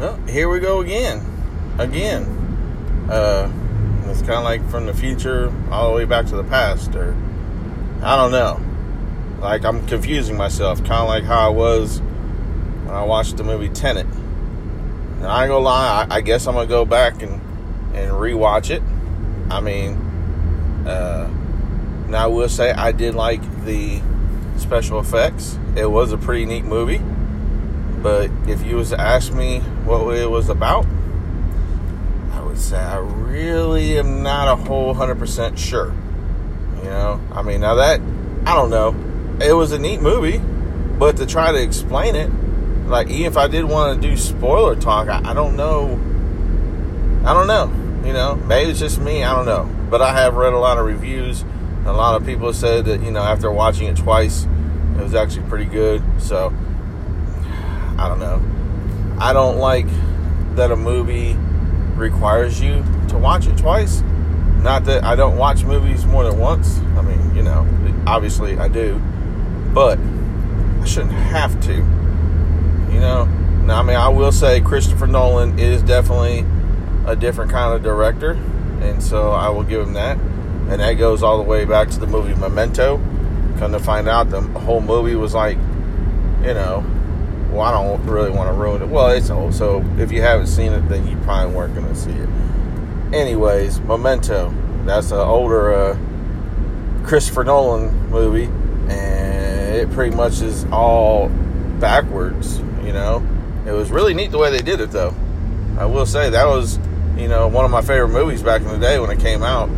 Well, here we go again. Again. Uh, it's kind of like from the future all the way back to the past, or I don't know. Like, I'm confusing myself, kind of like how I was when I watched the movie Tenet. And I ain't gonna lie, I, I guess I'm gonna go back and, and rewatch it. I mean, uh, now I will say I did like the special effects. It was a pretty neat movie. But if you was to ask me what it was about, I would say I really am not a whole hundred percent sure. You know, I mean, now that I don't know, it was a neat movie, but to try to explain it, like even if I did want to do spoiler talk, I, I don't know. I don't know. You know, maybe it's just me. I don't know. But I have read a lot of reviews. A lot of people said that you know after watching it twice, it was actually pretty good. So I don't know. I don't like that a movie requires you to watch it twice. Not that I don't watch movies more than once. I mean, you know, obviously I do, but I shouldn't have to. You know, now I mean, I will say Christopher Nolan is definitely a different kind of director, and so I will give him that. And that goes all the way back to the movie Memento. Come to find out, the whole movie was like, you know, well, I don't really want to ruin it. Well, it's old, so if you haven't seen it, then you probably weren't going to see it. Anyways, Memento. That's an older uh, Christopher Nolan movie, and it pretty much is all backwards. You know, it was really neat the way they did it, though. I will say that was, you know, one of my favorite movies back in the day when it came out.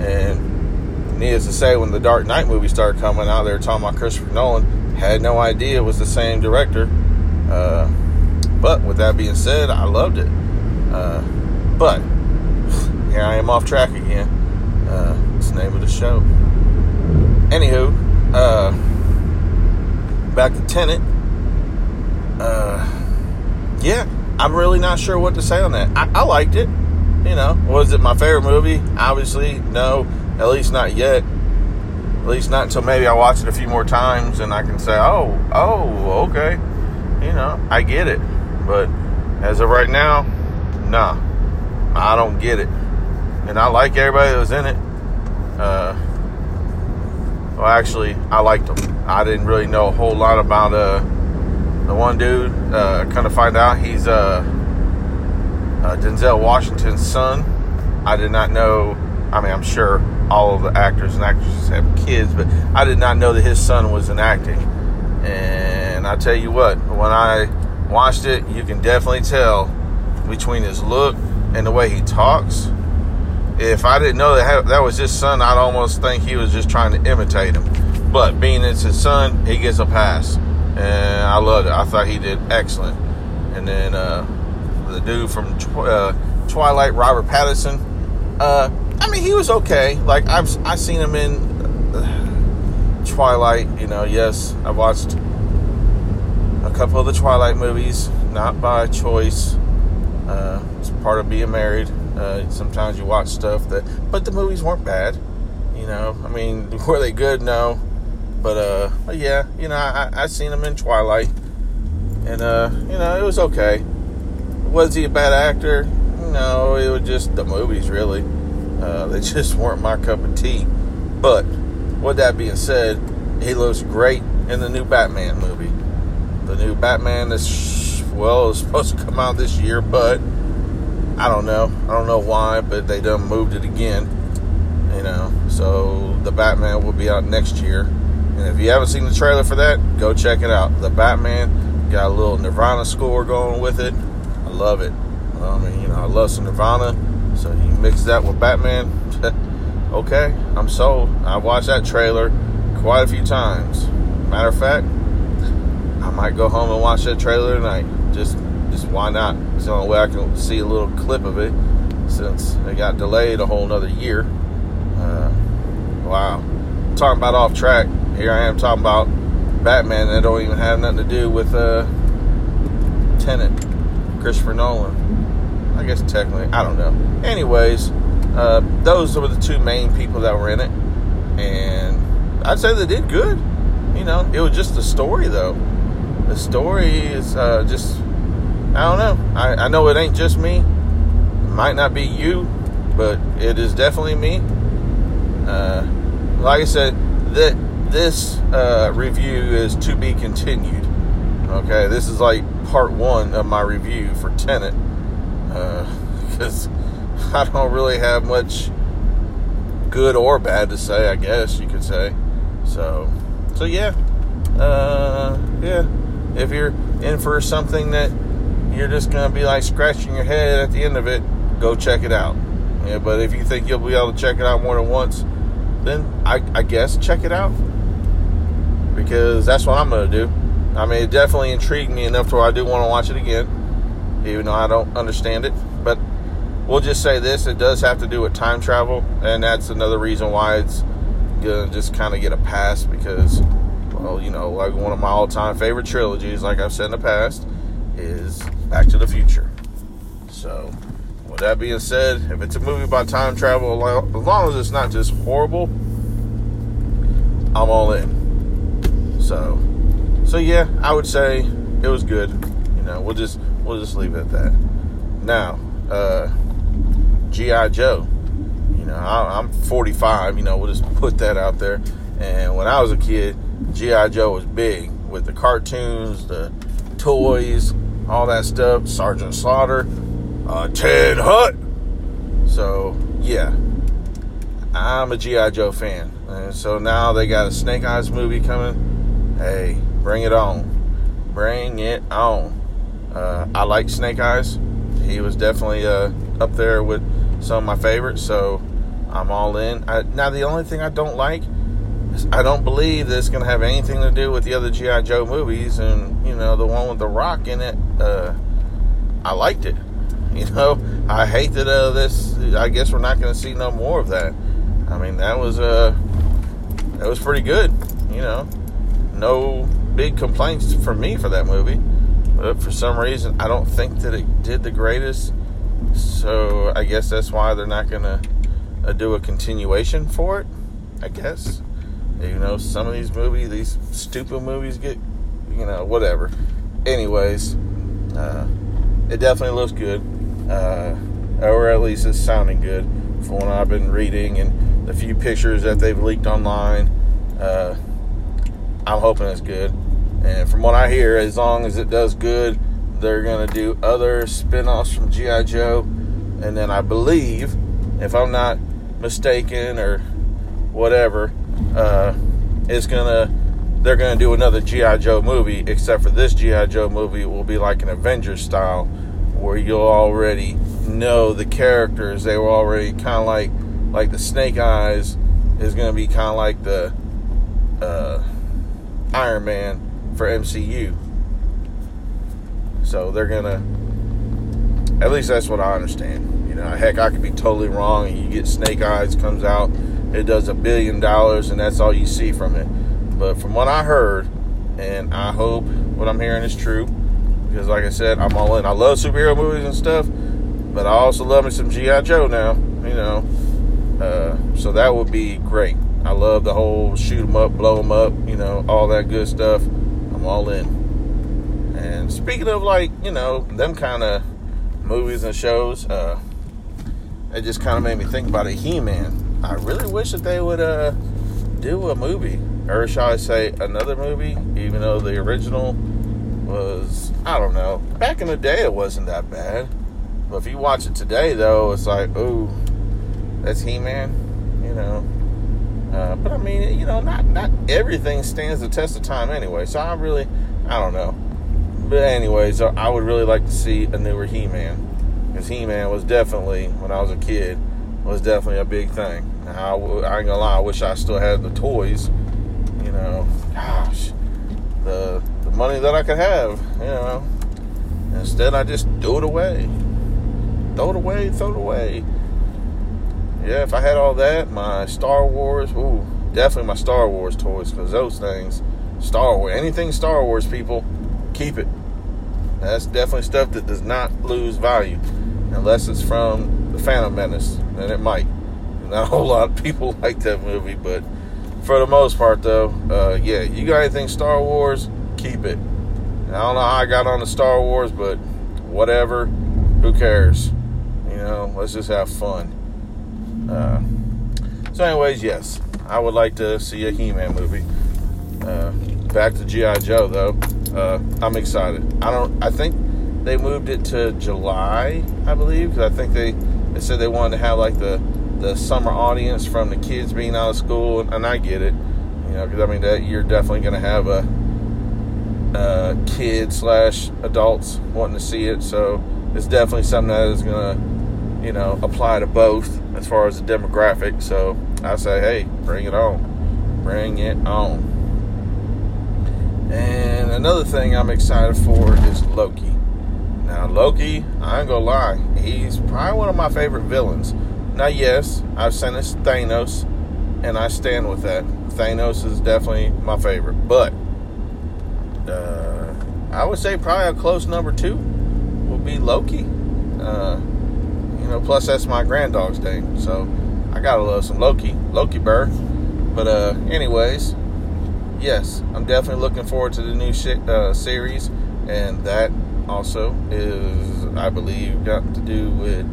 And needless to say, when the Dark Knight movie started coming out, they were talking about Christopher Nolan. Had no idea it was the same director. Uh, but with that being said, I loved it. Uh, but here I am off track again. Uh, it's the name of the show. Anywho, uh, back to Tenet. Uh, yeah, I'm really not sure what to say on that. I, I liked it. You know, was it my favorite movie? Obviously, no. At least not yet. At least not until maybe I watch it a few more times and I can say, oh, oh, okay. You know, I get it. But as of right now, nah, I don't get it. And I like everybody that was in it. Uh, well, actually, I liked them. I didn't really know a whole lot about uh, the one dude. Uh, kind of find out he's uh, uh, Denzel Washington's son. I did not know. I mean, I'm sure all of the actors and actresses have kids, but I did not know that his son was in acting. And I tell you what, when I watched it, you can definitely tell between his look and the way he talks. If I didn't know that that was his son, I'd almost think he was just trying to imitate him. But being it's his son, he gets a pass, and I loved it. I thought he did excellent. And then uh, the dude from uh, Twilight, Robert Pattinson. Uh, I mean, he was okay. Like I've I seen him in uh, Twilight. You know, yes, I watched a couple of the Twilight movies, not by choice. Uh, it's part of being married. Uh, sometimes you watch stuff that, but the movies weren't bad. You know, I mean, were they good? No, but uh, yeah, you know, I I seen him in Twilight, and uh, you know, it was okay. Was he a bad actor? No, it was just the movies, really. Uh, they just weren't my cup of tea. But with that being said, he looks great in the new Batman movie. The new Batman is well is supposed to come out this year, but I don't know. I don't know why, but they done moved it again. You know, so the Batman will be out next year. And if you haven't seen the trailer for that, go check it out. The Batman got a little Nirvana score going with it. I love it. I mean, you know, I love some Nirvana. So you mix that with Batman. okay, I'm sold. I watched that trailer quite a few times. Matter of fact, might go home and watch that trailer tonight. Just just why not? It's the only way I can see a little clip of it since it got delayed a whole nother year. Uh, wow. Talking about off track. Here I am talking about Batman that don't even have nothing to do with uh, Tenet, Christopher Nolan. I guess technically, I don't know. Anyways, uh, those were the two main people that were in it, and I'd say they did good. You know, it was just the story though. The story is uh, just I don't know. I, I know it ain't just me. It might not be you, but it is definitely me. Uh, like I said, that this uh, review is to be continued. Okay, this is like part one of my review for Tenet because uh, I don't really have much good or bad to say. I guess you could say. So, so yeah, uh, yeah. If you're in for something that you're just gonna be like scratching your head at the end of it, go check it out. Yeah, but if you think you'll be able to check it out more than once, then I, I guess check it out because that's what I'm gonna do. I mean, it definitely intrigued me enough to where I do want to watch it again, even though I don't understand it. But we'll just say this: it does have to do with time travel, and that's another reason why it's gonna just kind of get a pass because, well, you know, like one of my all-time favorite trilogies, like I've said in the past, is Back to the Future. So, with that being said, if it's a movie about time travel, as long as it's not just horrible, I'm all in. So, so yeah, I would say it was good. You know, we'll just we'll just leave it at that. Now, uh, GI Joe. You know, I, I'm 45. You know, we'll just put that out there. And when I was a kid, GI Joe was big with the cartoons, the toys, all that stuff. Sergeant Slaughter, uh, Ted Hunt. So yeah, I'm a GI Joe fan, and so now they got a Snake Eyes movie coming. Hey, bring it on, bring it on. Uh, I like Snake Eyes. He was definitely uh, up there with some of my favorites, so I'm all in. I, now the only thing I don't like I don't believe that it's going to have anything to do with the other GI Joe movies, and you know the one with the Rock in it. Uh, I liked it. You know, I hate that uh, this. I guess we're not going to see no more of that. I mean, that was uh, that was pretty good. You know, no big complaints from me for that movie. But for some reason, I don't think that it did the greatest. So I guess that's why they're not going to uh, do a continuation for it. I guess. You know, some of these movies, these stupid movies get, you know, whatever. Anyways, uh, it definitely looks good uh, or at least it's sounding good from what I've been reading and the few pictures that they've leaked online. Uh, I'm hoping it's good. And from what I hear, as long as it does good, they're to do other spin offs from G.I. Joe. And then I believe, if I'm not mistaken or whatever, uh, it's going to. They're to do another G.I. Joe movie, except for this G.I. Joe movie will be like an Avengers style where you'll already know the characters. They were already kind of like like the Snake Eyes is to be kind of like the uh, Iron Man for MCU. So they're gonna. At least that's what I understand. You know, heck, I could be totally wrong. And you get Snake Eyes comes out, it does a billion dollars, and that's all you see from it. But from what I heard, and I hope what I'm hearing is true, because like I said, I'm all in. I love superhero movies and stuff, but I also love me some GI Joe now. You know, uh, so that would be great. I love the whole shoot 'em up, blow 'em up. You know, all that good stuff. I'm all in. And speaking of like, you know, them kind of movies and shows, uh, it just kind of made me think about a He-Man. I really wish that they would uh, do a movie, or shall I say, another movie, even though the original was I don't know. Back in the day, it wasn't that bad. But if you watch it today, though, it's like, oh, that's He-Man, you know. Uh, but I mean, you know, not not everything stands the test of time anyway. So I really, I don't know. But anyways, I would really like to see a newer He-Man because He-Man was definitely when I was a kid was definitely a big thing. I, I ain't gonna lie, I wish I still had the toys. You know, gosh, the the money that I could have, you know. Instead, I just threw it away. Throw it away, throw it away. Yeah, if I had all that, my Star Wars, ooh, definitely my Star Wars toys, because those things, Star Wars, anything Star Wars, people, keep it. That's definitely stuff that does not lose value, unless it's from the Phantom Menace, then it might. Not a whole lot of people like that movie, but for the most part, though, uh, yeah, you got anything Star Wars, keep it. I don't know how I got on the Star Wars, but whatever. Who cares? You know, let's just have fun. Uh, so, anyways, yes, I would like to see a He-Man movie. Uh, back to GI Joe, though. Uh, I'm excited. I don't. I think they moved it to July, I believe, because I think they they said they wanted to have like the the summer audience from the kids being out of school, and I get it. You know, because I mean that you're definitely going to have a, a kid slash adults wanting to see it, so it's definitely something that is going to, you know, apply to both as far as the demographic. So I say, hey, bring it on, bring it on. And another thing I'm excited for is Loki. Now, Loki, I ain't gonna lie, he's probably one of my favorite villains. Now, yes, I've this Thanos, and I stand with that. Thanos is definitely my favorite, but uh, I would say probably a close number two would be Loki. Uh, you know, plus that's my granddog's name, so I gotta love some Loki, Loki Burr. But uh, anyways, yes, I'm definitely looking forward to the new sh- uh, series, and that also is, I believe, got to do with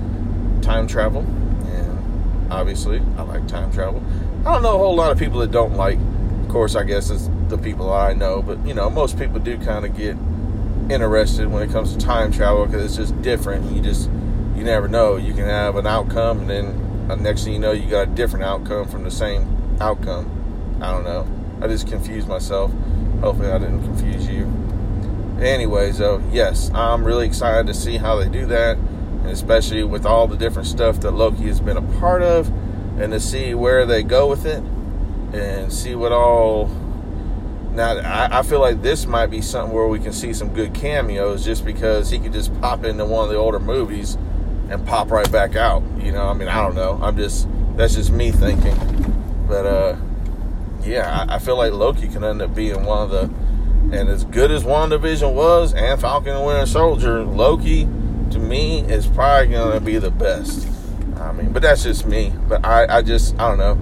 time travel. And obviously, I like time travel. I don't know a whole lot of people that don't like. Of course, I guess it's the people I know, but you know, most people do kind of get interested when it comes to time travel because it's just different. You just you never know. You can have an outcome, and then uh, next thing you know, you got a different outcome from the same outcome. I don't know. I just confused myself. Hopefully, I didn't confuse you anyways, though, yes, I'm really excited to see how they do that, and especially with all the different stuff that Loki has been a part of, and to see where they go with it, and see what all. Now, I, feel like this might be something where we can see some good cameos, just because he could just pop into one of the older movies and pop right back out. You know, I mean, I don't know. I'm just that's just me thinking, but uh, yeah, I feel like Loki can end up being one of the and as good as WandaVision was, and Falcon and Winter Soldier, Loki, to me, is probably to be the best. I mean, but that's just me. But I, I just, I don't know.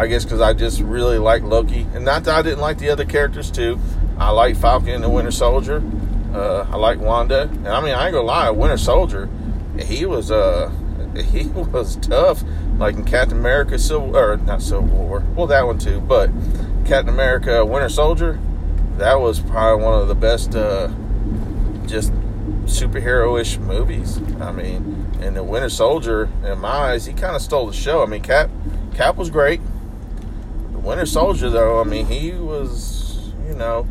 I guess because I just really like Loki. And not that I didn't like the other characters too. I like Falcon and Winter Soldier. Uh, I like Wanda. And I mean, I ain't to lie, Winter Soldier, he was, uh, he was tough. Like in Captain America Civil, or not Civil War. Well, that one too. But Captain America Winter Soldier, that was probably one of the best uh, just superhero-ish movies. I mean, and the Winter Soldier, in my eyes, he kind of stole the show. I mean, Cap Cap was great. The Winter Soldier, though, I mean, he was, you know,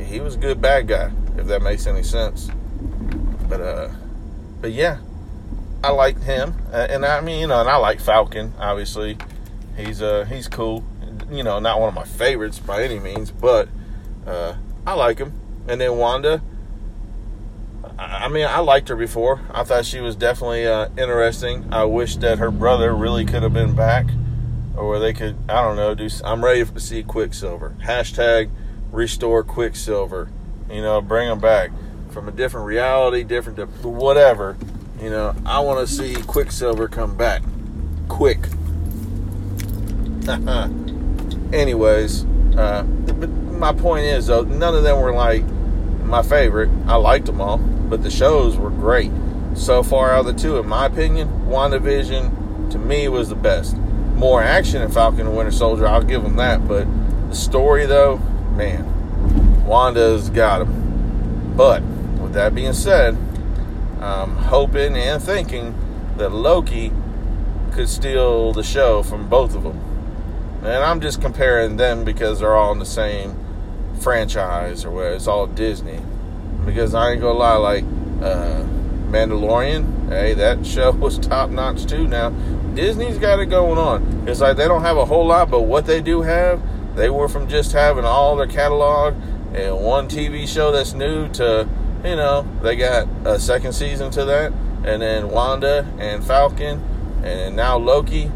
he was a good bad guy, if that makes any sense. But uh, but yeah, I liked him, uh, and I mean, you know, and I like Falcon. Obviously, he's uh he's cool. You know, not one of my favorites by any means, but uh, I like him. And then Wanda, I mean, I liked her before. I thought she was definitely uh, interesting. I wish that her brother really could have been back, or they could, I don't know, do. I'm ready to see Quicksilver. Hashtag restore Quicksilver. You know, bring him back from a different reality, different whatever. You know, I want to see Quicksilver come back quick. Anyways, uh, my point is though, none of them were like my favorite. I liked them all, but the shows were great. So far out of the two, in my opinion, WandaVision to me was the best. More action in Falcon and Winter Soldier, I'll give them that. But the story, though, man, Wanda's got them. But with that being said, I'm hoping and thinking that Loki could steal the show from both of them. And I'm just comparing them because they're all in the same franchise or where it's all Disney. Because I ain't gonna lie, like uh, Mandalorian, hey, that show was top notch too. Now Disney's got it going on. It's like they don't have a whole lot, but what they do have, they were from just having all their catalog and one TV show that's new to, you know, they got a second season to that, and then Wanda and Falcon, and now Loki,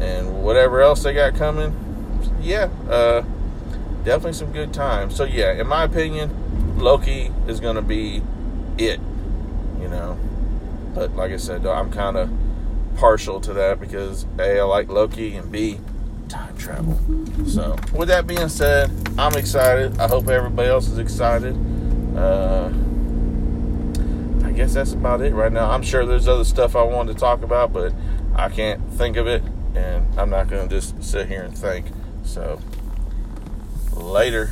and whatever else they got coming. Yeah, uh, definitely some good times. So yeah, in my opinion, Loki is gonna be it. You know, but like I said, I'm kind of partial to that because a I like Loki and b time travel. So with that being said, I'm excited. I hope everybody else is excited. Uh, I guess that's about it right now. I'm sure there's other stuff I wanted to talk about, but I can't think of it, and I'm not to just sit here and think. So, later.